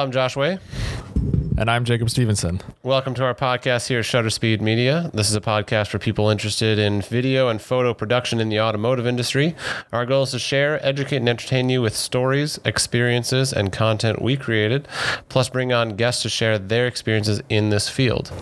I'm Josh Way. And I'm Jacob Stevenson. Welcome to our podcast here at Shutter Speed Media. This is a podcast for people interested in video and photo production in the automotive industry. Our goal is to share, educate, and entertain you with stories, experiences, and content we created, plus bring on guests to share their experiences in this field.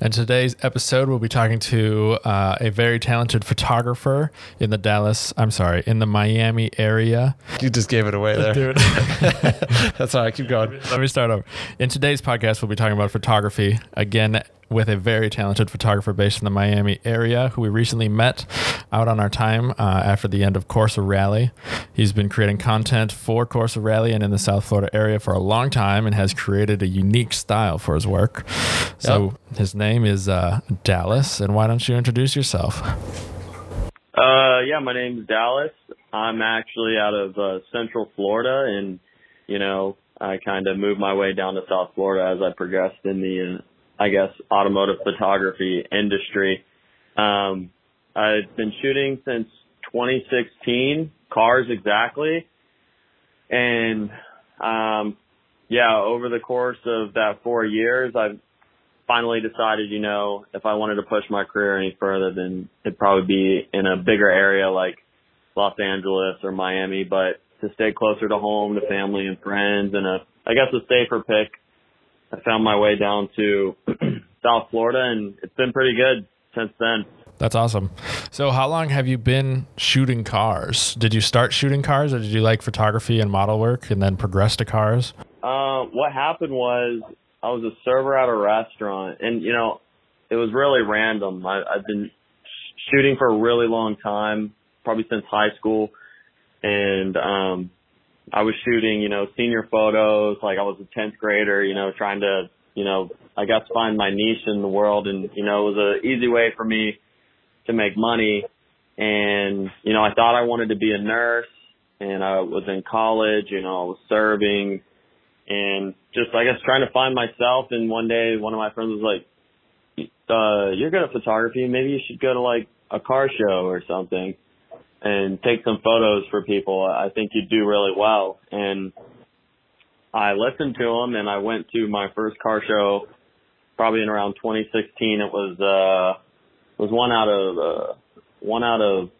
And today's episode, we'll be talking to uh, a very talented photographer in the Dallas, I'm sorry, in the Miami area. You just gave it away there. That's all right. Keep going. Let me start over. In today's podcast, we'll be talking about photography again with a very talented photographer based in the Miami area who we recently met out on our time uh, after the end of Corsa Rally. He's been creating content for Corsa Rally and in the South Florida area for a long time and has created a unique style for his work. So yep. his name is uh, Dallas, and why don't you introduce yourself? Uh, yeah, my name is Dallas. I'm actually out of uh, Central Florida, and you know, I kind of moved my way down to South Florida as I progressed in the I guess, automotive photography industry. Um, I've been shooting since 2016, cars exactly. And, um, yeah, over the course of that four years, I've finally decided, you know, if I wanted to push my career any further, then it'd probably be in a bigger area like Los Angeles or Miami, but to stay closer to home, to family and friends, and a, I guess a safer pick I found my way down to South Florida, and it's been pretty good since then. That's awesome. So, how long have you been shooting cars? Did you start shooting cars, or did you like photography and model work, and then progress to cars? Uh, what happened was I was a server at a restaurant, and you know, it was really random. I, I've been shooting for a really long time, probably since high school, and um, I was shooting, you know, senior photos, like I was a 10th grader, you know, trying to, you know, I guess find my niche in the world and, you know, it was an easy way for me to make money. And, you know, I thought I wanted to be a nurse and I was in college, you know, I was serving and just, I guess, trying to find myself. And one day one of my friends was like, uh, you're good at photography. Maybe you should go to like a car show or something and take some photos for people. I think you'd do really well. And I listened to them and I went to my first car show probably in around 2016. It was, uh, was one out of, uh, one out of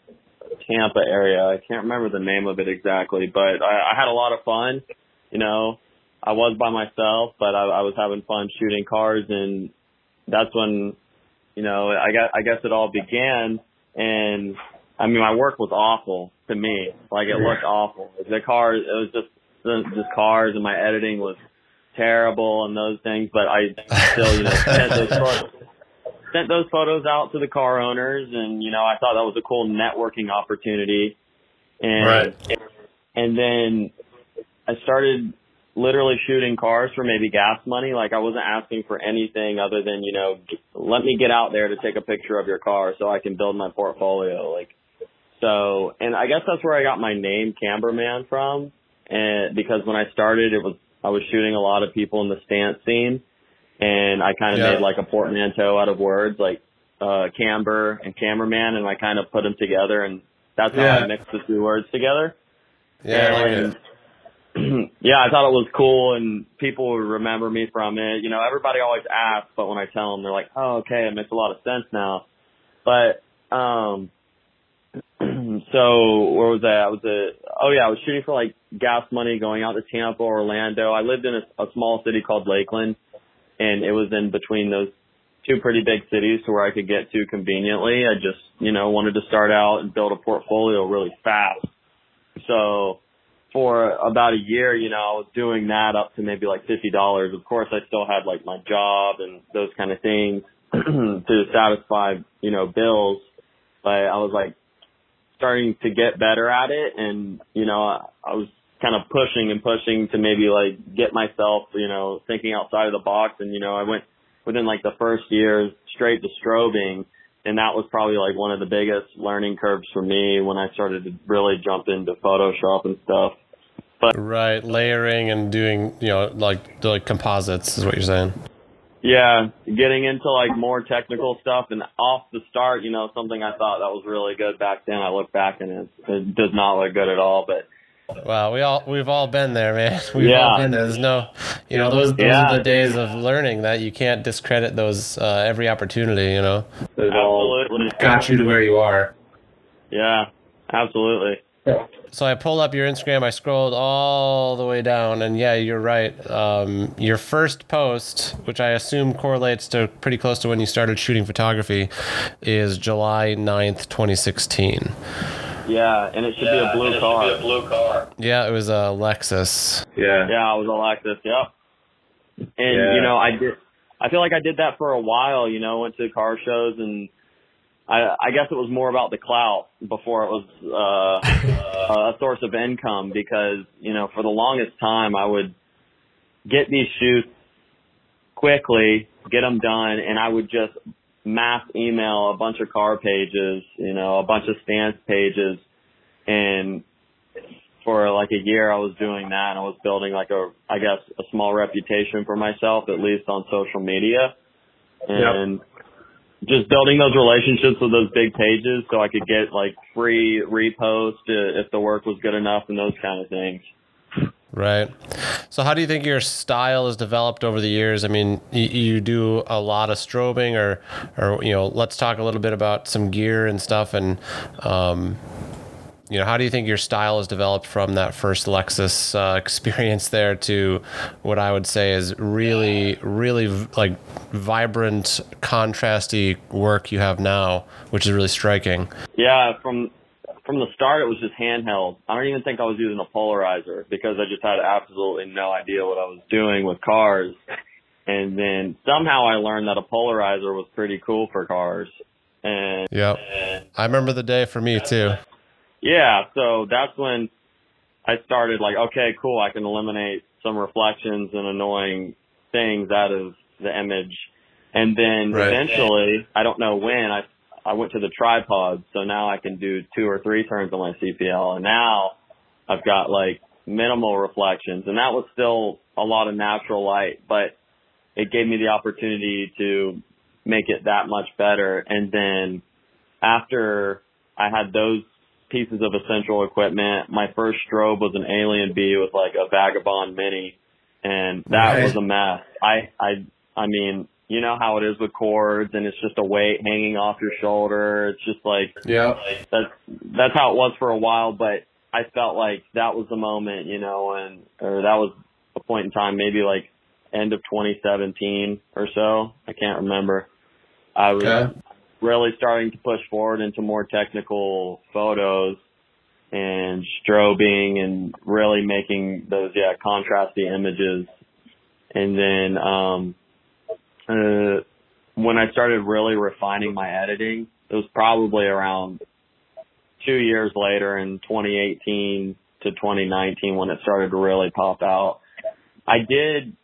Tampa area. I can't remember the name of it exactly, but I, I had a lot of fun. You know, I was by myself, but I, I was having fun shooting cars and that's when, you know, I got, I guess it all began and I mean, my work was awful to me. Like it looked awful. The cars, it was just the, just cars, and my editing was terrible and those things. But I still, you know, sent those photos, sent those photos out to the car owners, and you know, I thought that was a cool networking opportunity. And right. and then I started literally shooting cars for maybe gas money. Like I wasn't asking for anything other than, you know, let me get out there to take a picture of your car so I can build my portfolio. Like so, and I guess that's where I got my name Camberman from. And because when I started, it was, I was shooting a lot of people in the stance scene and I kind of yeah. made like a portmanteau out of words like, uh, camber and cameraman and I kind of put them together and that's how yeah. I mixed the two words together. Yeah. And, yeah, I thought it was cool and people would remember me from it. You know, everybody always asks, but when I tell them, they're like, oh, okay, it makes a lot of sense now. But, um, so where was I? I was a oh yeah, I was shooting for like gas money going out to Tampa, Orlando. I lived in a, a small city called Lakeland, and it was in between those two pretty big cities to where I could get to conveniently. I just you know wanted to start out and build a portfolio really fast. So for about a year, you know, I was doing that up to maybe like fifty dollars. Of course, I still had like my job and those kind of things to satisfy you know bills. But I was like, starting to get better at it and you know I, I was kind of pushing and pushing to maybe like get myself you know thinking outside of the box and you know I went within like the first year straight to strobing and that was probably like one of the biggest learning curves for me when I started to really jump into Photoshop and stuff. But right, layering and doing, you know, like like composites is what you're saying. Yeah, getting into like more technical stuff and off the start, you know, something I thought that was really good back then. I look back and it, it does not look good at all. But Wow, we all we've all been there, man. We've Yeah. all been there. There's no, you know, those those Yeah. are the days of learning that you can't discredit those uh, every opportunity. You know, Absolutely. got you to where you are. Yeah, absolutely. So I pulled up your Instagram. I scrolled all the way down, and yeah, you're right. Um, your first post, which I assume correlates to pretty close to when you started shooting photography, is July 9th, 2016. Yeah, and it should be a blue car. Yeah, it was a Lexus. Yeah. Yeah, it was a Lexus. Yep. And Yeah. you know, I did. I feel like I did that for a while. You know, went to car shows, and I, I guess it was more about the clout before it was uh, a source of income. Because you know, for the longest time, I would get these shoots quickly, get them done, and I would just mass email a bunch of car pages, you know, a bunch of stance pages, and for like a year I was doing that and I was building like a I guess a small reputation for myself at least on social media and just building those relationships with those big pages so I could get like free repost if the work was good enough and those kind of things. Right. So, how do you think your style has developed over the years? I mean, you, you do a lot of strobing, or, or you know, let's talk a little bit about some gear and stuff. And, um, you know, how do you think your style has developed from that first Lexus uh, experience there to what I would say is really, really v- like vibrant, contrasty work you have now, which is really striking. Yeah, from from the start it was just handheld. I don't even think I was using a polarizer because I just had absolutely no idea what I was doing with cars. And then somehow I learned that a polarizer was pretty cool for cars. And Yep. I remember the day for me too. Yeah, so that's when I started like, okay, cool, I can eliminate some reflections and annoying things out of the image. And then Right. eventually, I don't know when, I I went to the tripod, so now I can do two or three turns on my CPL, and now I've got like minimal reflections, and that was still a lot of natural light, but it gave me the opportunity to make it that much better. And then after I had those pieces of essential equipment, my first strobe was an AlienBee with like a Vagabond Mini, and that Right. was a mess. I I I mean, you know how it is with cords, and it's just a weight hanging off your shoulder. It's just like Yep. that's that's how it was for a while, but I felt like that was the moment, you know, and or that was a point in time, maybe like end of 2017 or so. I can't remember. I was Okay. Really starting to push forward into more technical photos and strobing and really making those yeah contrasty images. And then um uh when I started really refining my editing, it was probably around two years later in 2018 to 2019 when it started to really pop out. I did,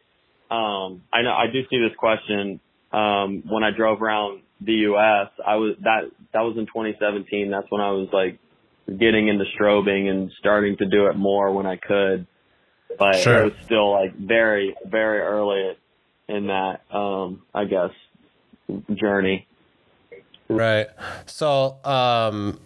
um, I know, I do see this question, um, when I drove around the U.S. I was, that, that was in 2017. That's when I was like getting into strobing and starting to do it more when I could. But Sure. it was still like very, very early in that, um, I guess, journey. Right. So, um,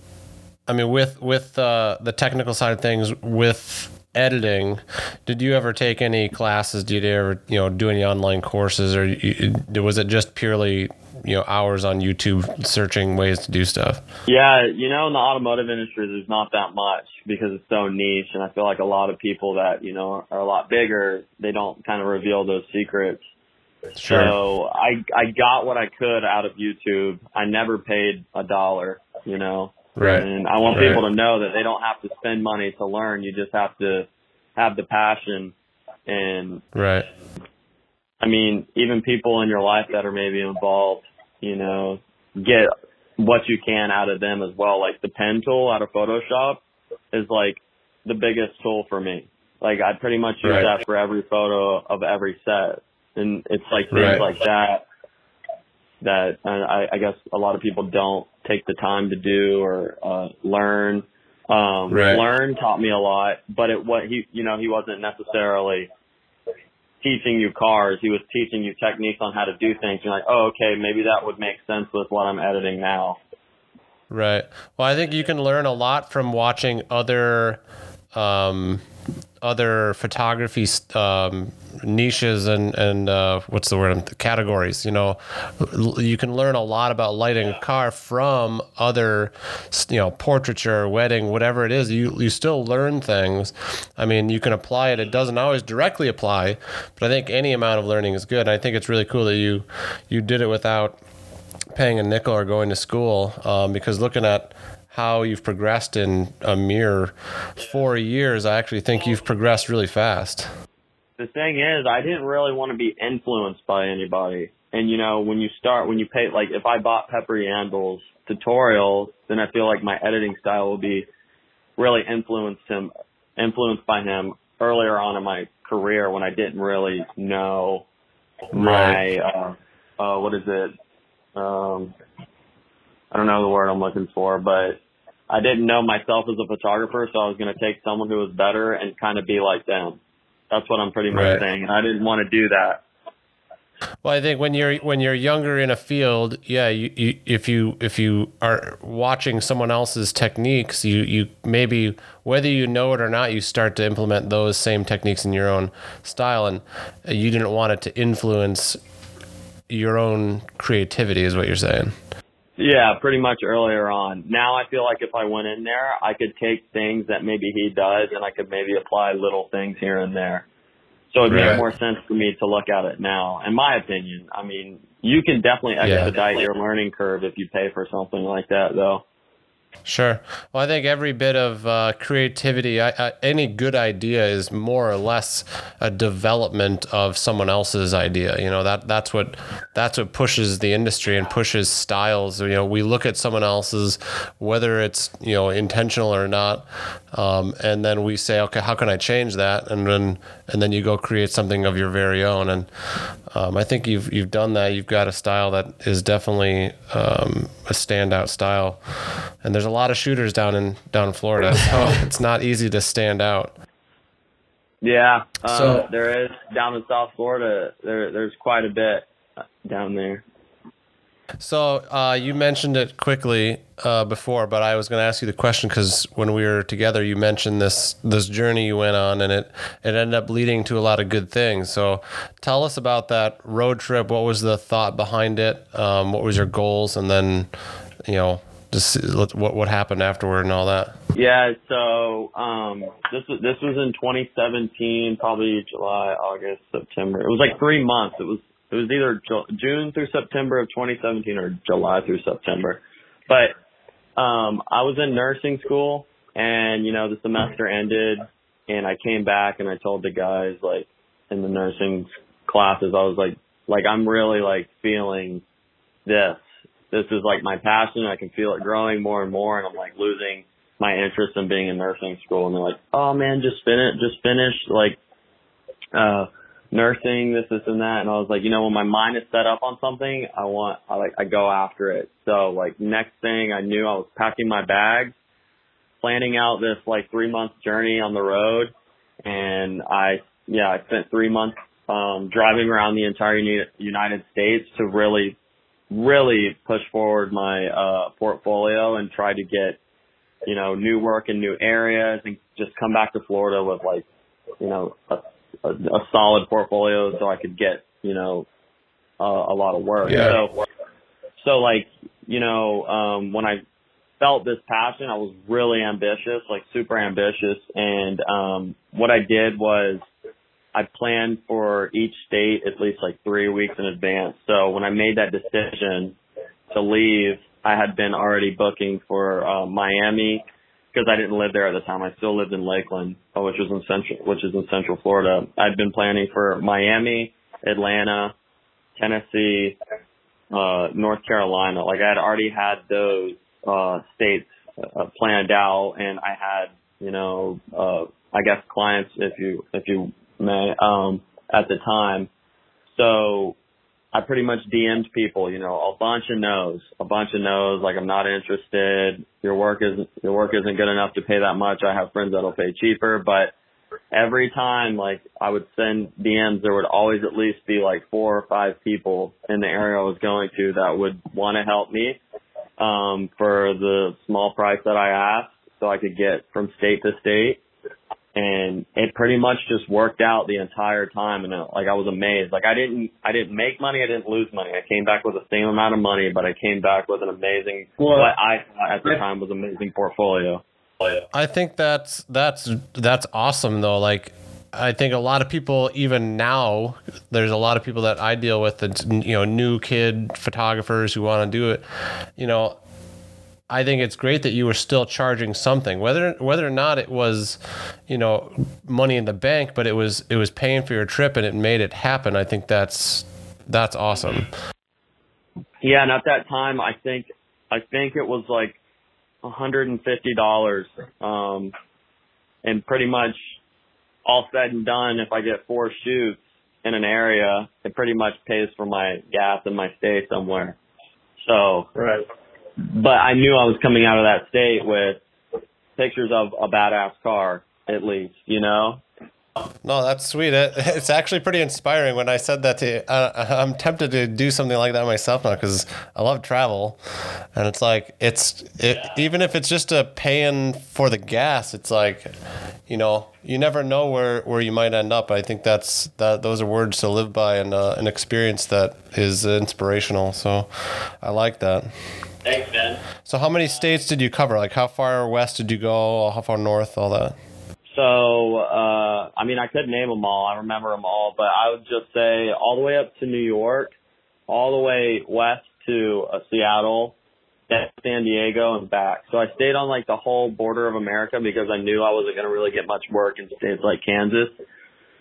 I mean, with with uh, the technical side of things, with editing, did you ever take any classes? Did you ever, you know, do any online courses, or you, was it just purely, you know, hours on YouTube searching ways to do stuff? Yeah, you know, in the automotive industry, there's not that much because it's so niche, and I feel like a lot of people that you know are a lot bigger, they don't kind of reveal those secrets. Sure. So I I got what I could out of YouTube. I never paid a dollar, you know. Right. And I want Right. people to know that they don't have to spend money to learn. You just have to have the passion. And Right. I mean, even people in your life that are maybe involved, you know, get what you can out of them as well. Like the pen tool out of Photoshop is like the biggest tool for me. Like I pretty much use Right. that for every photo of every set. And it's like things Right. like that that I, I guess a lot of people don't take the time to do or uh, learn. Um, Right. Phlearn taught me a lot, but it what he you know he wasn't necessarily teaching you cars. He was teaching you techniques on how to do things. You're like, oh, okay, maybe that would make sense with what I'm editing now. Right. Well, I think you can learn a lot from watching other um, other photography um, niches and and uh, what's the word categories. You know, you can learn a lot about lighting a car from other, you know, portraiture, wedding, whatever it is. You you still learn things. I mean, you can apply it. It doesn't always directly apply, but I think any amount of learning is good. And I think it's really cool that you you did it without paying a nickel or going to school um, because looking at how you've progressed in a mere four years, I actually think you've progressed really fast. The thing is, I didn't really want to be influenced by anybody. And you know, when you start, when you pay, like if I bought Pepper Yandell's tutorial, then I feel like my editing style will be really influenced him, influenced by him earlier on in my career when I didn't really know my, uh, uh, what is it? Um, I don't know the word I'm looking for, but I didn't know myself as a photographer, so I was going to take someone who was better and kind of be like them. That's what I'm pretty much right. saying, and I didn't want to do that. Well, I think when you're when you're younger in a field, yeah, you, you, if you if you are watching someone else's techniques, you you maybe whether you know it or not, you start to implement those same techniques in your own style, and you didn't want it to influence your own creativity, is what you're saying. Yeah, pretty much earlier on. Now I feel like if I went in there, I could take things that maybe he does and I could maybe apply little things here and there. So it right. makes more sense for me to look at it now, in my opinion. I mean, you can definitely expedite yeah. your learning curve if you pay for something like that, though. Sure. Well, I think every bit of uh, creativity, I, I, any good idea is more or less a development of someone else's idea. You know that that's what that's what pushes the industry and pushes styles. You know, we look at someone else's, whether it's you know intentional or not, um, and then we say, okay, how can I change that? And then and then you go create something of your very own. And um, I think you've you've done that. You've got a style that is definitely um, a standout style. And there's a lot of shooters down in down in Florida, so it's not easy to stand out. Yeah, uh, so, there is down in South Florida. There there's quite a bit down there. So uh, you mentioned it quickly uh, before, but I was going to ask you the question because when we were together, you mentioned this this journey you went on, and it it ended up leading to a lot of good things. So tell us about that road trip. What was the thought behind it? Um, what was your goals, and then you know just what what happened afterward and all that. Yeah, so um, this was this was in 2017, probably July, August, September. It was like three months. It was it was either June through September of 2017 or July through September. But um, I was in nursing school, and you know the semester ended, and I came back and I told the guys like in the nursing classes, I was like, like I'm really like feeling this. This is like my passion. I can feel it growing more and more, and I'm like losing my interest in being in nursing school. And they're like, oh man, just finish, just finish like. uh nursing, this, this, and that. And I was like, you know, when my mind is set up on something, I want, I like, I go after it. So like next thing I knew I was packing my bags, planning out this like three month journey on the road. And I, yeah, I spent three months, um, driving around the entire United States to really, really push forward my, uh, portfolio and try to get, you know, new work in new areas and just come back to Florida with like, you know, a a, a solid portfolio so I could get, you know, uh, a lot of work. Yeah. So, so like, you know, um, when I felt this passion, I was really ambitious, like super ambitious. And, um, what I did was I planned for each state at least like three weeks in advance. So when I made that decision to leave, I had been already booking for, uh, Miami, because I didn't live there at the time. I still lived in Lakeland, uh, which was in central, which is in Central Florida. I'd been planning for Miami, Atlanta, Tennessee, uh, North Carolina. Like I had already had those uh, states uh, planned out, and I had, you know, uh, I guess clients, if you if you may, um, at the time. So I pretty much DM'd people, you know, a bunch of no's, a bunch of no's, like I'm not interested. Your work isn't, your work isn't good enough to pay that much. I have friends that'll pay cheaper, but every time like I would send DMs, there would always at least be like four or five people in the area I was going to that would want to help me, um, for the small price that I asked so I could get from state to state. And it pretty much just worked out the entire time and it, like I was amazed. Like I didn't I didn't make money, I didn't lose money. I came back with the same amount of money, but I came back with an amazing Well, what I thought at the time was amazing portfolio. I think that's that's that's awesome though. Like I think a lot of people even now there's a lot of people that I deal with that you know new kid photographers who want to do it. You know, I think it's great that you were still charging something, whether whether or not it was, you know, money in the bank, but it was it was paying for your trip and it made it happen. I think that's that's awesome. Yeah, and at that time I think I think it was like hundred and fifty dollars. Um and pretty much all said and done, if I get four shoots in an area, it pretty much pays for my gas and my stay somewhere. So Right. But I knew I was coming out of that state with pictures of a badass car, at least, you know? No, that's sweet. It, it's actually pretty inspiring. When I said that to, uh, I'm tempted to do something like that myself now because I love travel, and it's like it's it, even if it's just a paying for the gas, it's like, you know, you never know where, where you might end up. I think that's that those are words to live by and uh, an experience that is inspirational. So, I like that. Thanks, Ben. So, how many states did you cover? Like, how far west did you go? How far north? All that. So, uh, I mean, I could name them all. I remember them all, but I would just say all the way up to New York, all the way west to uh, Seattle, then San Diego and back. So I stayed on like the whole border of America because I knew I wasn't going to really get much work in states like Kansas.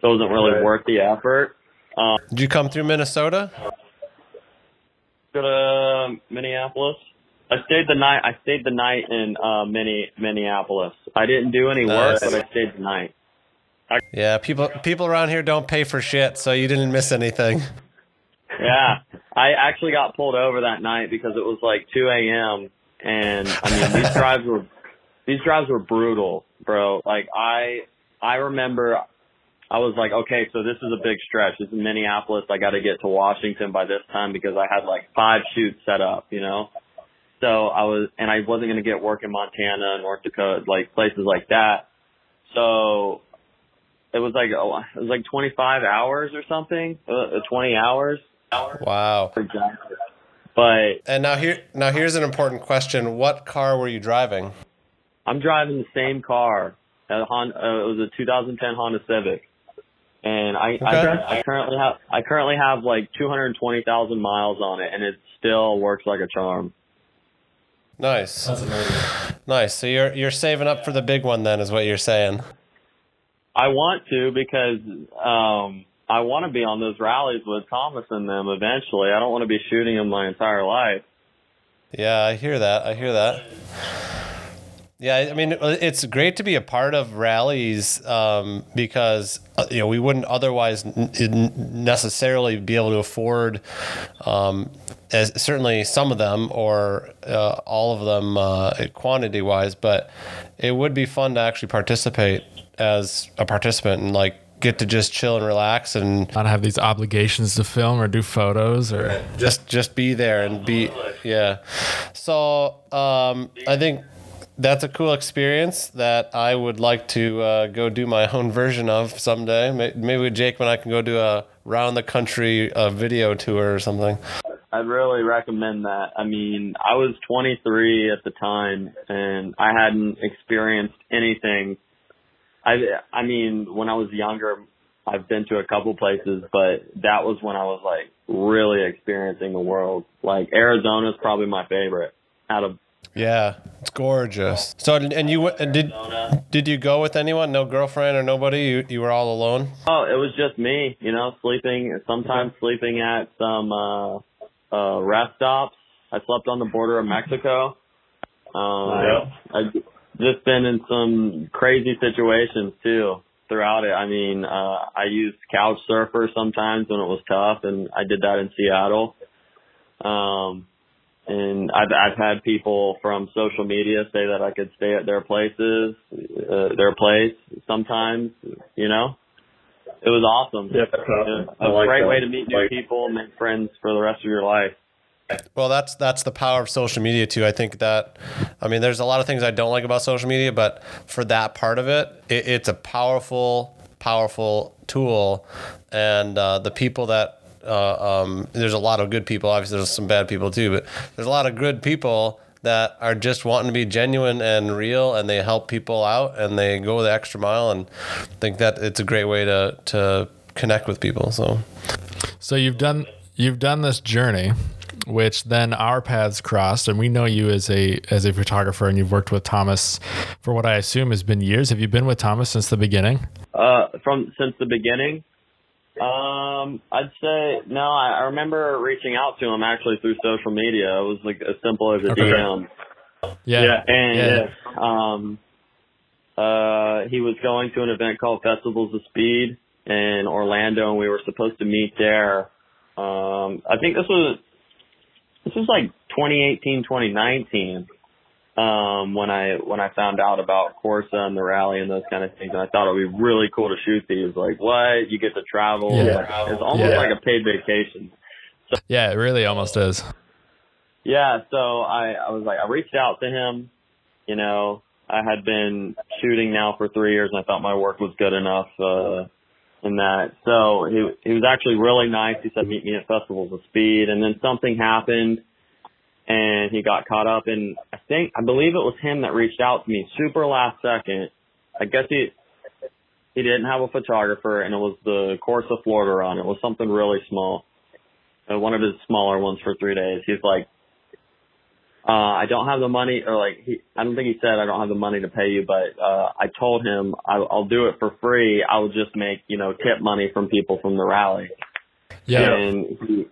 So it wasn't really Right. worth the effort. Um, Did you come through Minnesota? Go to Minneapolis. I stayed the night. I stayed the night in uh, Minne, Minneapolis. I didn't do any work, Nice. but I stayed the night. Yeah, people people around here don't pay for shit, so you didn't miss anything. Yeah, I actually got pulled over that night because it was like 2 a.m. and I mean these drives were these drives were brutal, bro. Like I I remember I was like, okay, so this is a big stretch. This is Minneapolis. I got to get to Washington by this time because I had like five shoots set up, you know. So I was, and I wasn't going to get work in Montana, North Dakota, like places like that. So it was like oh, it was like 25 hours or something, uh, 20 hours. Wow. Exactly. But And now here now here's an important question. What car were you driving? I'm driving the same car. A Honda, uh, it was a 2010 Honda Civic, and I, Okay. I I currently have I currently have like 220,000 miles on it, and it still works like a charm. Nice. That's amazing. Nice. So you're you're saving up for the big one then is what you're saying. I want to because um I want to be on those rallies with Thomas and them eventually. I don't want to be shooting them my entire life. Yeah, I hear that. I hear that. Yeah, I mean, it's great to be a part of rallies um, because uh, you know we wouldn't otherwise necessarily be able to afford, um, as certainly some of them or uh, all of them uh, quantity wise. But it would be fun to actually participate as a participant and like get to just chill and relax and Not have these obligations to film or do photos or just just be there and be yeah so um i think that's a cool experience that i would like to uh, go do my own version of someday maybe with jake when i can go do a round the country uh, video tour or something I'd really recommend that. I mean, I was 23 at the time and I hadn't experienced anything. I I mean, when I was younger, I've been to a couple places, but that was when I was like really experiencing the world. Like Arizona's probably my favorite out of yeah it's gorgeous so and you and did did you go with anyone no girlfriend or nobody you, you were all alone Oh, it was just me, you know, sleeping, sometimes sleeping at some, uh, uh, rest stops. I slept on the border of Mexico. Um, Yeah. I've just been in some crazy situations too throughout it. I mean, uh, I used couch surfer sometimes when it was tough and I did that in Seattle. Um, and I've, I've had people from social media say that I could stay at their places, uh, their place sometimes, you know? It was awesome. Yeah, that's awesome. Yeah, I a like great that. way to meet new Like- people, make friends for the rest of your life. Well, that's that's the power of social media too. I think that, I mean, there's a lot of things I don't like about social media, but for that part of it, it it's a powerful, powerful tool, and uh, the people that uh, um, there's a lot of good people. Obviously, there's some bad people too, but there's a lot of good people that are just wanting to be genuine and real, and they help people out, and they go the extra mile, and I think that it's a great way to to connect with people. So, So you've done you've done this journey, which then our paths crossed, and we know you as a as a photographer, and you've worked with Thomas for what I assume has been years. Have you been with Thomas since the beginning? Uh, from since the beginning, um, I'd say no. I, I remember reaching out to him actually through social media. It was like as simple as a Okay. DM. Yeah, yeah. And Yeah. um, uh, he was going to an event called Festivals of Speed in Orlando, and we were supposed to meet there. Um, I think this was this was like 2018, 2019 um, when I when I found out about Corsa and the rally and those kind of things, and I thought it would be really cool to shoot these. Like, what you get to travel? Yeah. Like, it's almost Yeah. like a paid vacation. So, yeah, it really almost is. Yeah, so I, I was like, I reached out to him. You know, I had been shooting now for three years, and I thought my work was good enough uh, in that. So he he was actually really nice. He said, meet me at Festivals of Speed, and then something happened, and he got caught up And I think I believe it was him that reached out to me super last second. I guess he he didn't have a photographer, and it was the Corsa Florida run. It was something really small, uh, one of his smaller ones for three days. He's like uh, I don't have the money, or like, he, I don't think he said I don't have the money to pay you, but, uh, I told him I'll, I'll do it for free. I'll just make, you know, tip money from people from the rally. Yeah, And he,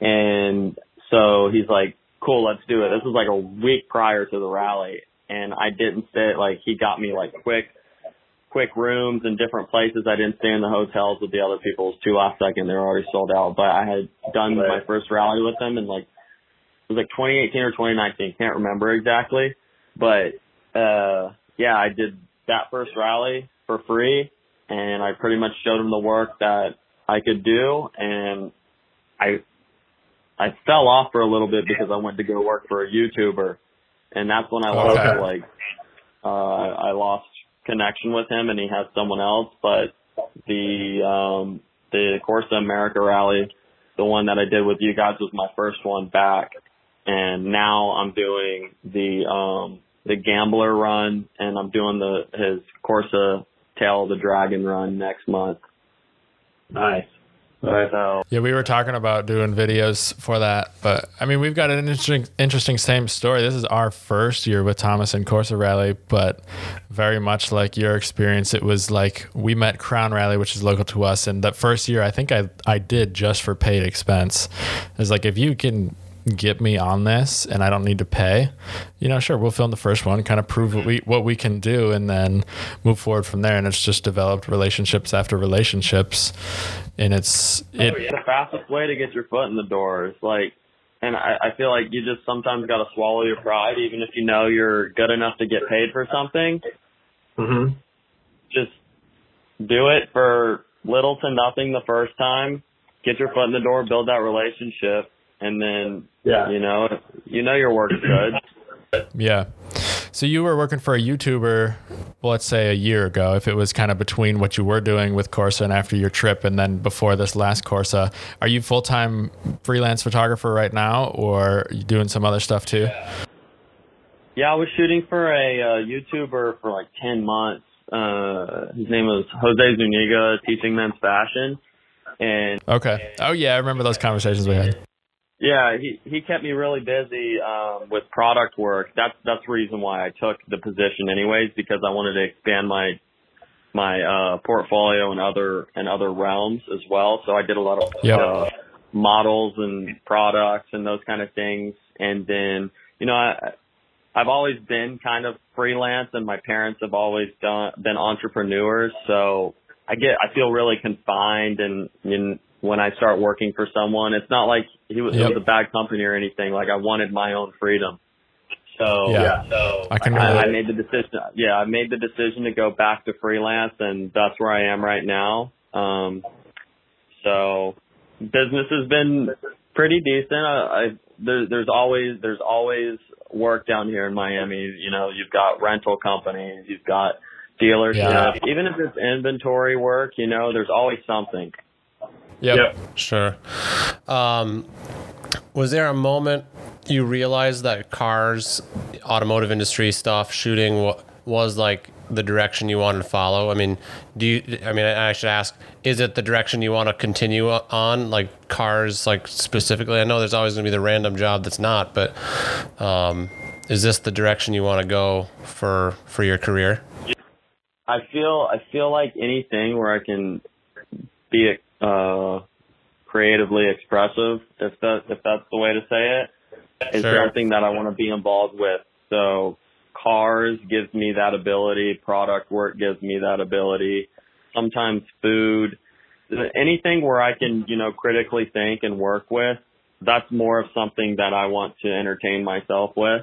and so he's like, cool, let's do it. This was like a week prior to the rally. And I didn't stay, like, he got me like quick, quick rooms in different places. I didn't stay in the hotels with the other people. It was too last second. They were already sold out. But I had done my first rally with them and like, it was like 2018 or 2019. Can't remember exactly, but uh, yeah, I did that first rally for free, and I pretty much showed him the work that I could do, and I I fell off for a little bit because I went to go work for a YouTuber, and that's when I lost Okay. like uh, I lost connection with him, and he has someone else. But the um, the Corsa America rally, the one that I did with you guys, was my first one back, and now I'm doing the um, the Gambler run, and I'm doing the his Corsa Tail of the Dragon run next month. Nice. Nice. So yeah. We were talking about doing videos for that, but I mean, we've got an interesting, interesting same story. This is our first year with Thomas and Corsa Rally, but very much like your experience, it was like we met Crown Rally, which is local to us, and that first year, I think I I did just for paid expense. It's like if you can get me on this and I don't need to pay, you know, sure, we'll film the first one, kind of prove what we what we can do and then move forward from there. And it's just developed relationships after relationships. And it's it the fastest way to get your foot in the door is like, and I, I feel like you just sometimes got to swallow your pride, even if you know you're good enough to get paid for something. Mm-hmm. Just do it for little to nothing the first time. Get your foot in the door, build that relationship, and then Yeah. you know you know your work's good. Yeah. So you were working for a YouTuber, well, let's say a year ago, if it was kind of between what you were doing with Corsa and after your trip and then before this last Corsa. Are you full time freelance photographer right now or are you doing some other stuff too? Yeah, I was shooting for a uh, YouTuber for like 10 months. Uh, his name was Jose Zuniga, teaching men's fashion. And Okay. Oh, yeah. I remember those conversations we had. Yeah, he, he kept me really busy, um, with product work. That's, that's the reason why I took the position anyways, because I wanted to expand my, my, uh, portfolio in other, in other realms as well. So I did a lot of, Yep. uh, models and products and those kind of things. And then, you know, I, I've always been kind of freelance and my parents have always done, been entrepreneurs. So I get, I feel really confined and, and when I start working for someone, it's not like he was, Yep. it was a bad company or anything. Like I wanted my own freedom. So, Yeah. so I can I, I made the decision. Yeah, I made the decision to go back to freelance and that's where I am right now. Um, so business has been pretty decent. I, I there, there's always there's always work down here in Miami. You know, you've got rental companies, you've got dealers. Yeah. Even if it's inventory work, you know, there's always something. Yep. Yep. Sure. Um, was there a moment you realized that cars, automotive industry stuff, shooting wa- was like the direction you wanted to follow? I mean, do you? I mean, I should ask: Is it the direction you want to continue on, like cars, like specifically? I know there's always going to be the random job that's not, but um, is this the direction you want to go for for your career? I feel I feel like anything where I can be uh creatively expressive, if that if that's the way to say it, is Sure. something that I want to be involved with. So cars gives me that ability, product work gives me that ability. Sometimes food, anything where I can, you know, critically think and work with, that's more of something that I want to entertain myself with.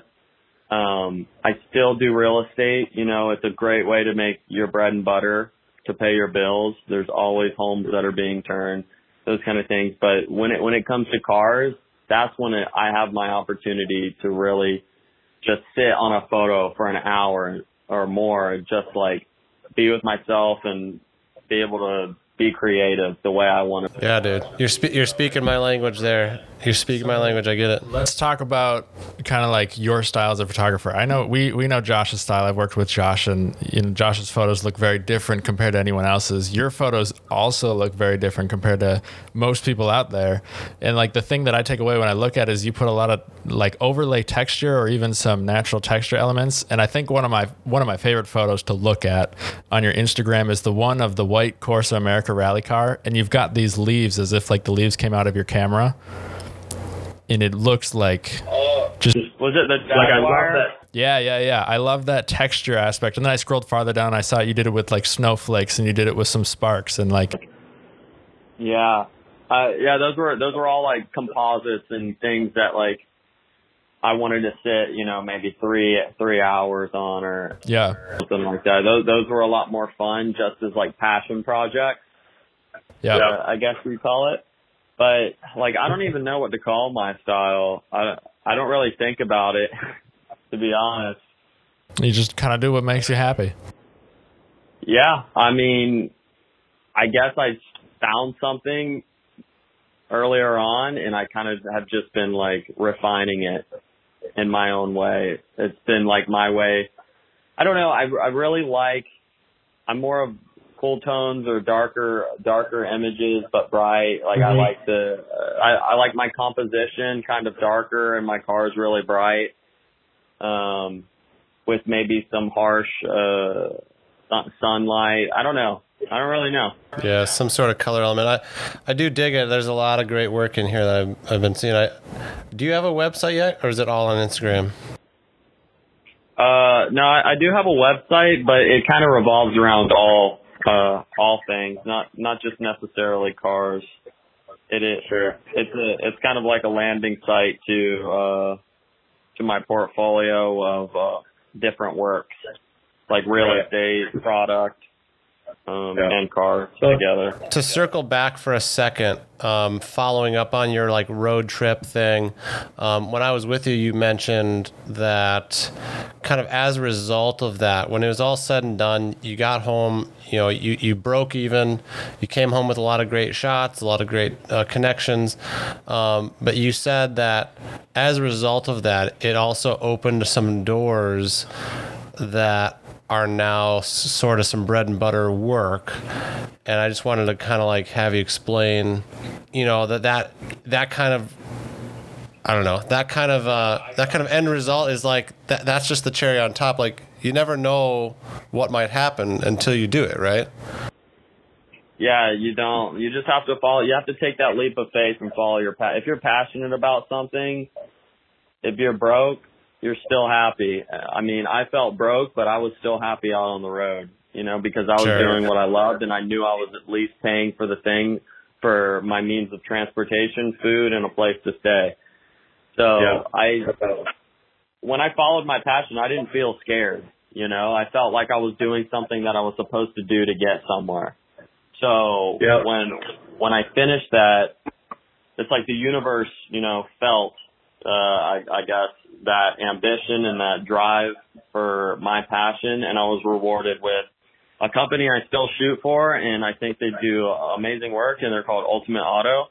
Um, I still do real estate. You know, it's a great way to make your bread and butter to pay your bills. There's always homes that are being turned, those kind of things. But when it when it comes to cars, that's when it, I have my opportunity to really just sit on a photo for an hour or more, and just like be with myself and be able to be creative the way I want to. Yeah, dude, you're spe- you're speaking my language there. You're speaking my language. I get it. Let's talk about kind of like your style as a photographer. I know we we know Josh's style. I've worked with Josh, and you know Josh's photos look very different compared to anyone else's. Your photos also look very different compared to most people out there. And like the thing that I take away when I look at it is you put a lot of like overlay texture or even some natural texture elements. And I think one of my one of my favorite photos to look at on your Instagram is the one of the white Corsa America rally car, and you've got these leaves as if like the leaves came out of your camera. And it looks like just Was it the Like I love Jaguar? that. yeah, yeah, yeah. I love that texture aspect. And then I scrolled farther down. I saw you did it with like snowflakes, and you did it with some sparks, and like Yeah. Uh, yeah, those were those were all like composites and things that like I wanted to sit, you know, maybe three three hours on or yeah, something like that. Those those were a lot more fun, just as like passion projects, yeah, uh, I guess we call it. But like, I don't even know what to call my style. I I don't really think about it, to be honest. You just kind of do what makes you happy. Yeah, I mean, I guess I found something earlier on, and I kind of have just been like refining it in my own way. It's been like my way. I don't know. I I really like. I'm more of cool tones or darker darker images, but bright. Like I Mhm. like the. Uh, I I like my composition kind of darker, and my car is really bright. Um, with maybe some harsh uh sunlight. I don't know. I don't really know. Yeah, some sort of color element. I, I do dig it. There's a lot of great work in here that I've, I've been seeing. I, do you have a website yet, or is it all on Instagram? Uh, no, I, I do have a website, but it kind of revolves around all uh all things, not not just necessarily cars. It is Sure. it's a it's kind of like a landing site to uh to my portfolio of uh different works, like real estate, product, um, Yeah. and car So- together. To circle back for a second, um, following up on your like road trip thing, um, when I was with you, you mentioned that kind of as a result of that, when it was all said and done, you got home, you know, you, you broke even, you came home with a lot of great shots, a lot of great uh, connections, um, but you said that as a result of that, it also opened some doors that are now sort of some bread and butter work and i just wanted to kind of like have you explain you know that that that kind of i don't know that kind of uh that kind of end result is like that that's just the cherry on top like you never know what might happen until you do it right Yeah, you don't. You just have to follow. You have to take that leap of faith and follow your path. If you're passionate about something, if you're broke, you're still happy. I mean, I felt broke, but I was still happy out on the road. You know, because I was Sure. doing what I loved, and I knew I was at least paying for the thing, for my means of transportation, food, and a place to stay. So Yeah. I when I followed my passion, I didn't feel scared. You know, I felt like I was doing something that I was supposed to do to get somewhere. So Yeah. when when I finished that, it's like the universe, you know, felt, uh, I, I guess that ambition and that drive for my passion and I was rewarded with a company I still shoot for and I think they do amazing work and they're called Ultimate Auto.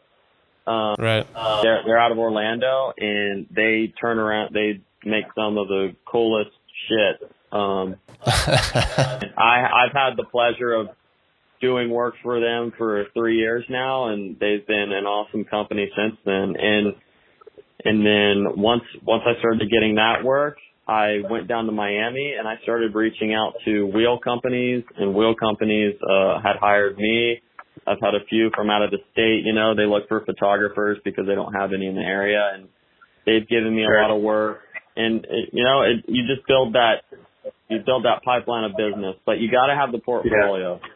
Um, right. They're, they're out of Orlando and they turn around, they make some of the coolest shit. Um, I, I've had the pleasure of doing work for them for three years now, and they've been an awesome company since then. And and then once once I started getting that work, I went down to Miami and I started reaching out to wheel companies, and wheel companies uh, had hired me. I've had a few from out of the state. You know, they look for photographers because they don't have any in the area, and they've given me a lot of work. And it, you know, it, you just build that you build that pipeline of business, but you got to have the portfolio. Yeah.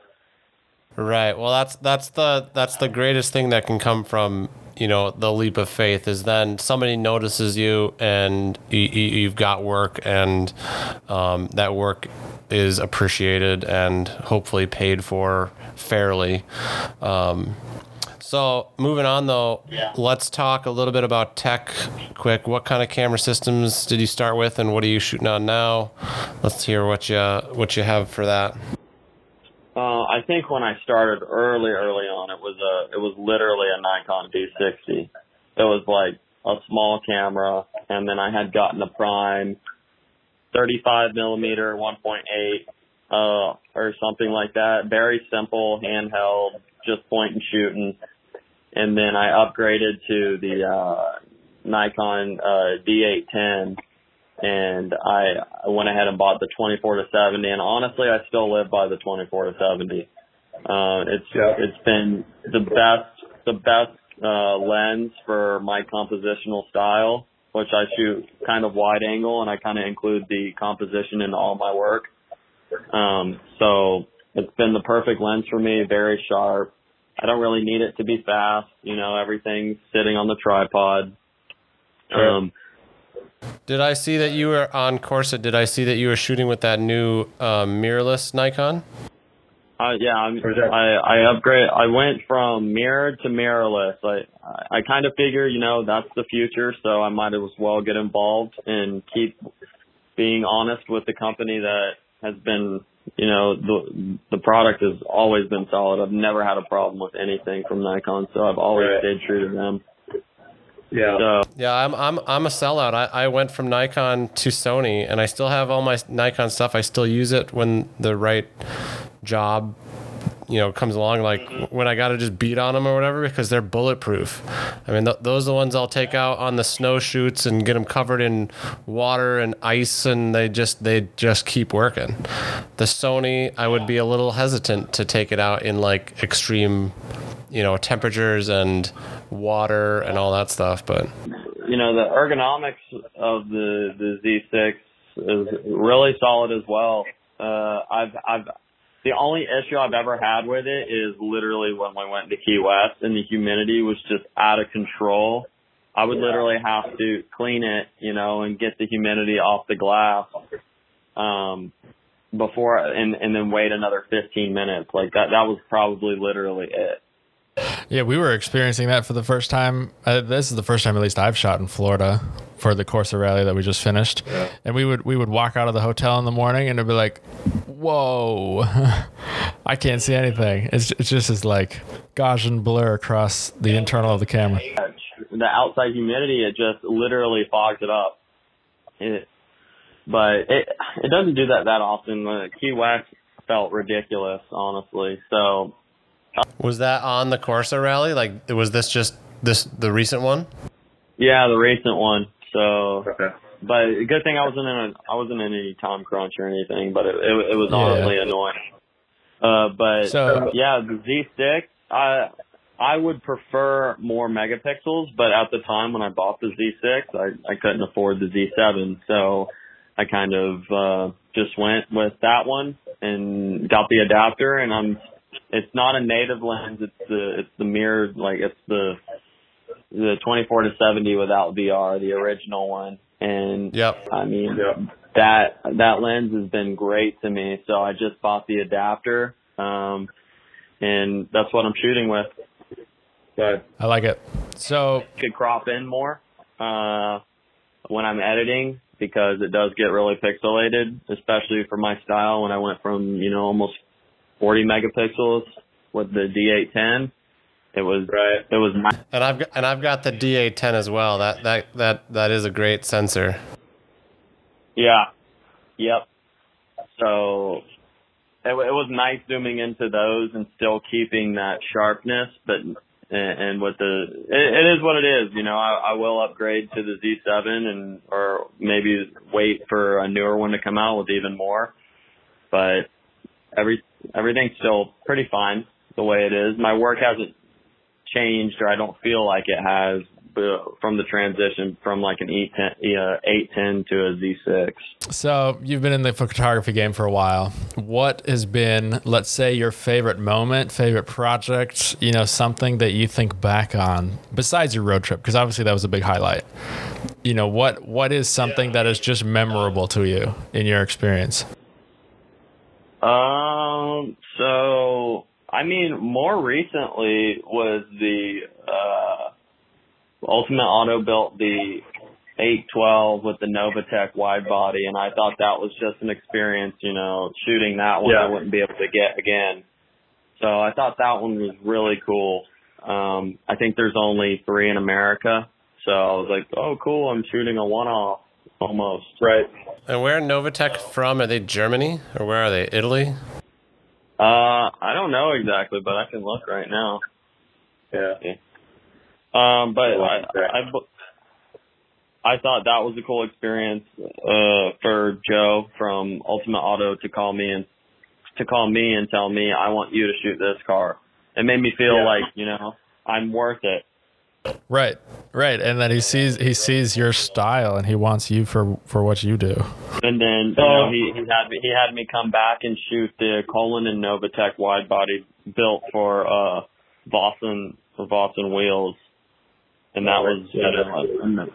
Right. Well, that's that's the that's the greatest thing that can come from you know the leap of faith is then somebody notices you and you, have got work and um, that work is appreciated and hopefully paid for fairly. Um, so moving on though, yeah. let's talk a little bit about tech quick. What kind of camera systems did you start with and what are you shooting on now? Let's hear what you what you have for that. Uh, I think when I started early, early on, it was a, it was literally a Nikon D60. It was like a small camera, and then I had gotten a prime, 35 millimeter, 1.8, uh, or something like that. Very simple, handheld, just point and shooting. And then I upgraded to the uh, Nikon uh, D810 and I went ahead and bought the 24 to 70. And honestly, I still live by the 24 to 70. Uh, it's yeah. it's been the best the best uh, lens for my compositional style, which I shoot kind of wide angle, and I kind of include the composition in all my work. Um, so it's been the perfect lens for me, very sharp. I don't really need it to be fast. You know, everything's sitting on the tripod. Sure. Did I see that you were on Corsa? Did I see that you were shooting with that new uh, mirrorless Nikon? Uh, yeah, I'm, I I upgrade. I went from mirror to mirrorless. I I kind of figure, you know, that's the future, so I might as well get involved and keep being honest with the company that has been, you know, the the product has always been solid. I've never had a problem with anything from Nikon, so I've always right. stayed true to them. Yeah. So. Yeah, I'm I'm I'm a sellout. I, I went from Nikon to Sony and I still have all my Nikon stuff. I still use it when the right job you know comes along like mm-hmm. when I got to just beat on them or whatever because they're bulletproof. I mean th- those are the ones I'll take out on the snow shoots and get them covered in water and ice and they just they just keep working. The Sony I would be a little hesitant to take it out in like extreme you know temperatures and water and all that stuff. But you know the ergonomics of the the Z6 is really solid as well. Uh, I've I've the only issue I've ever had with it is literally when we went to Key West and the humidity was just out of control. I would literally have to clean it, you know, and get the humidity off the glass. Um, before and and then wait another 15 minutes like that that was probably literally it yeah, we were experiencing that for the first time. Uh, this is the first time, at least, I've shot in Florida for the Corsa rally that we just finished. Yeah. And we would we would walk out of the hotel in the morning and it'd be like, "Whoa, I can't see anything." It's it's just this like Gaussian blur across the internal of the camera. The outside humidity, it just literally fogs it up. It, but it it doesn't do that that often. Uh, Key West felt ridiculous, honestly. So was that on the Corsa rally? Like, was this just this the recent one? Yeah, the recent one. So, okay. but good thing I wasn't in a I wasn't in any time crunch or anything. But it it, it was honestly yeah. annoying. Uh, but so, yeah, the Z6, I I would prefer more megapixels, but at the time when I bought the Z6, I I couldn't afford the Z7, so I kind of uh just went with that one and got the adapter, and I'm it's not a native lens. It's the it's the mirror like it's the the 24 to 70 without VR, the original one. And yep. I mean yep. that that lens has been great to me. So I just bought the adapter, um, and that's what I'm shooting with. But I like it. So could crop in more uh, when I'm editing because it does get really pixelated, especially for my style. When I went from you know almost 40 megapixels with the D810, it was right. it was my And I've got, and I've got the D810 as well. That that that that is a great sensor. yeah, yep. So it, it was nice zooming into those and still keeping that sharpness, but and, and with the it, it is what it is. You know, I, I will upgrade to the Z7 and or maybe wait for a newer one to come out with even more. But every everything's still pretty fine the way it is. My work hasn't changed, or I don't feel like it has uh, from the transition from like an E10, uh, 810 to a Z6. So you've been in the photography game for a while. What has been, let's say, your favorite moment, favorite project? You know, something that you think back on besides your road trip, because obviously that was a big highlight. You know, what what is something that is just memorable to you in your experience? Um, so I mean, more recently was the uh, Ultimate Auto built the 812 with the Novitec wide body, and I thought that was just an experience. You know, shooting that one I wouldn't be able to get again. So I thought that one was really cool. Um, I think there's only three in America, so I was like, oh, cool, I'm shooting a one-off almost. Right. And where Novitec from? Are they Germany or where are they? Italy? Uh, I don't know exactly, but I can look right now. Yeah. Um, but I I. I, I thought that was a cool experience uh, for Joe from Ultimate Auto to call me and to call me and tell me I want you to shoot this car. It made me feel Yeah. like you know I'm worth it. Right, right, and then he sees he sees your style and he wants you for for what you do. And then you know he he had me he had me come back and shoot the Colin and Novitec wide body built for uh Vossen for Vossen wheels, and that was you know,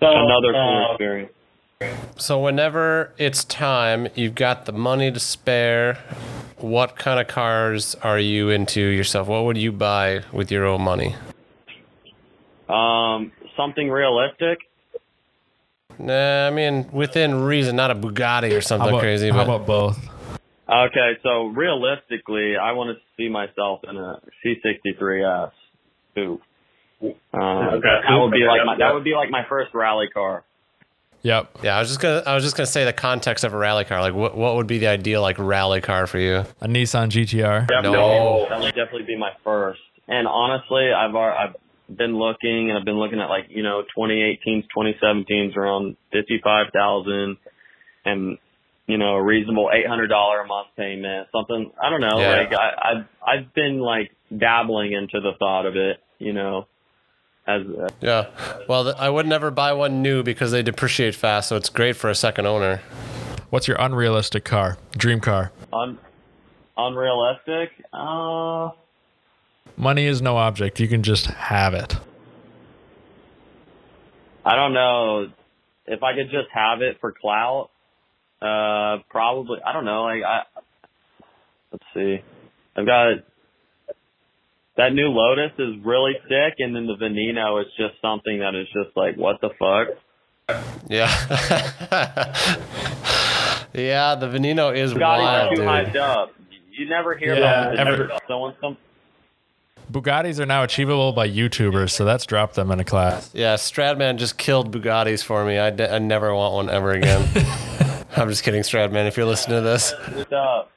So, another cool uh, experience. So whenever it's time, you've got the money to spare. What kind of cars are you into yourself? What would you buy with your own money? Um, something realistic. Nah, I mean within reason, not a Bugatti or How something about, crazy. how But about both? Okay, so realistically, I want to see myself in a C63S. Ooh. Um, Okay. That would be like my that would be like my first rally car. Yep, yeah, I was just gonna, I was just gonna say the context of a rally car. Like, what, what would be the ideal like rally car for you? a Nissan GTR. yeah, No. no. That would definitely be my first. And honestly, I've al- I've been looking and I've been looking at like you know 2018s, 2017s around fifty five thousand, and you know a reasonable eight hundred dollar a month payment, something I don't know. Yeah. Like I, I've I've been like dabbling into the thought of it, you know, as uh, Yeah. Well, I would never buy one new because they depreciate fast. So it's great for a second owner. What's your unrealistic car? Dream car? un, unrealistic. Uh, Money is no object. You can just have it. I don't know if I could just have it for clout. Uh, probably. I don't know. Like I, let's see. I've got that new Lotus is really sick, and then the Veneno is just something that is just like, what the fuck? Yeah. yeah, the Veneno is Got wild, too dude. hyped up. You never hear Yeah, about every- someone some. Bugattis are now achievable by YouTubers, so that's dropped them in a class. Yeah, Stradman just killed Bugattis for me. I, d- I never want one ever again. I'm just kidding, Stradman. If you're listening to this, Stuff.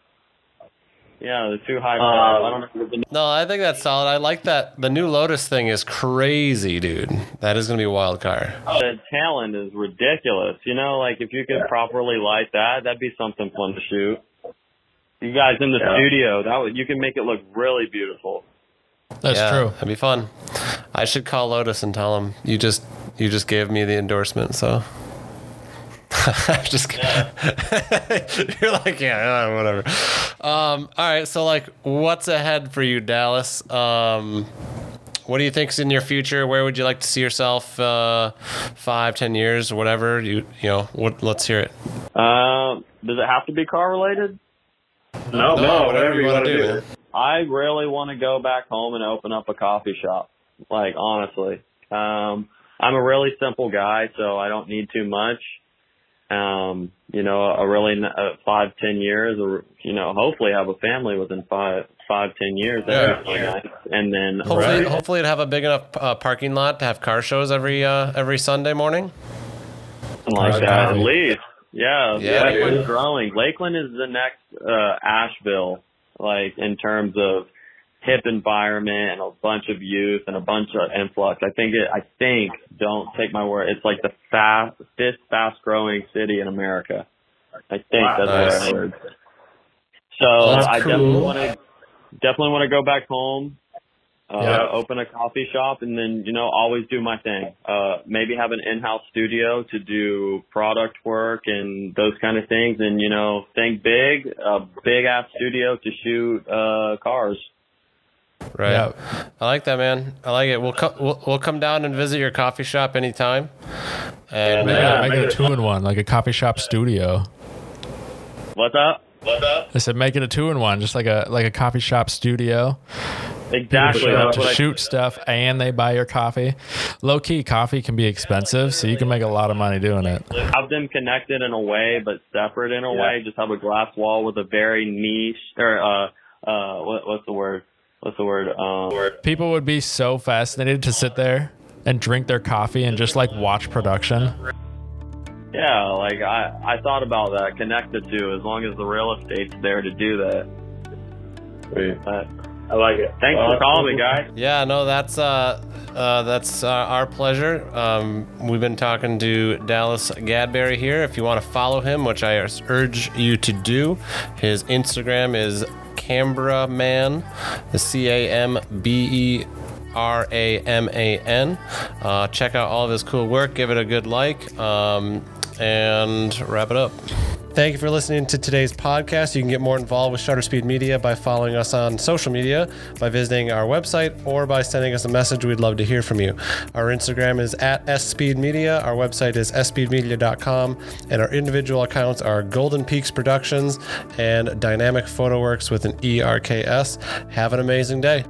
Yeah, they're too hyped up. Um, I don't know. no, I think that's solid. I like that. The new Lotus thing is crazy, dude. That is gonna be a wild car. The talent is ridiculous. You know, like if you could properly light that, that'd be something fun to shoot. You guys in the Yeah. studio, that would you can make it look really beautiful. That's yeah, true. That'd be fun. I should call Lotus and tell him you just you just gave me the endorsement. So. I'm just kidding. You're like, yeah, whatever. Um, all right, so like, what's ahead for you, Dallas? Um, what do you think's in your future? Where would you like to see yourself? Uh, five, ten years, whatever. You, you know, what? Let's hear it. Uh, does it have to be car related? No, no, whatever, you want to do. man. I really want to go back home and open up a coffee shop. Like honestly, um, I'm a really simple guy, so I don't need too much. Um, you know, a really uh, five, ten years, or you know, hopefully have a family within five, five, ten years. That'd be really nice. And then Hopefully, Right. hopefully, it'd have a big enough uh, parking lot to have car shows every uh, every Sunday morning. something like Right. that. At least, yeah. Yeah, Lakeland's dude. growing. Lakeland is the next uh, Asheville, like in terms of hip environment and a bunch of youth and a bunch of influx. I think it. I think. Don't take my word. It's like the fast, fifth fast growing city in America. I think Wow. that's Nice. what I heard. So That's I definitely want to definitely want to go back home. Uh, Yeah. open a coffee shop and then, you know, always do my thing. Uh, maybe have an in-house studio to do product work and those kind of things. And, you know, think big, a big ass studio to shoot, uh, cars. Right. Yeah. I like that, man. I like it. We'll come. We'll, we'll come down and visit your coffee shop anytime. And Yeah, uh, make it a two in one, like a coffee shop studio. What's up? What's up? I said make it a two in one, just like a like a coffee shop studio. Exactly. Show up That's to what I- shoot stuff and they buy your coffee. Low key, coffee can be expensive, so you can make a lot of money doing it. have them connected in a way, but separate in a Yeah. way. Just have a glass wall with a very niche, or uh, uh, what, what's the word? What's the word? Um, People would be so fascinated to sit there and drink their coffee and just like watch production. yeah, like I, I thought about that. Connect the two, as long as the real estate's there to do that. Sweet. But I like it. thanks Well, for calling me, guys. yeah, no, that's uh, uh, that's uh, our pleasure. Um, we've been talking to Dallas Gadberry here. If you want to follow him, which I urge you to do, his Instagram is Camberaman, the C A M B E R A M A N. Uh, check out all of his cool work. Give it a good like, um, and wrap it up. Thank you for listening to today's podcast. You can get more involved with Shutter Speed Media by following us on social media, by visiting our website, or by sending us a message. We'd love to hear from you. Our Instagram is at SSpeedMedia. Our website is sspeedmedia.com, and our individual accounts are Golden Peaks Productions and Dynamic Photo Werks with an ERKS. Have an amazing day.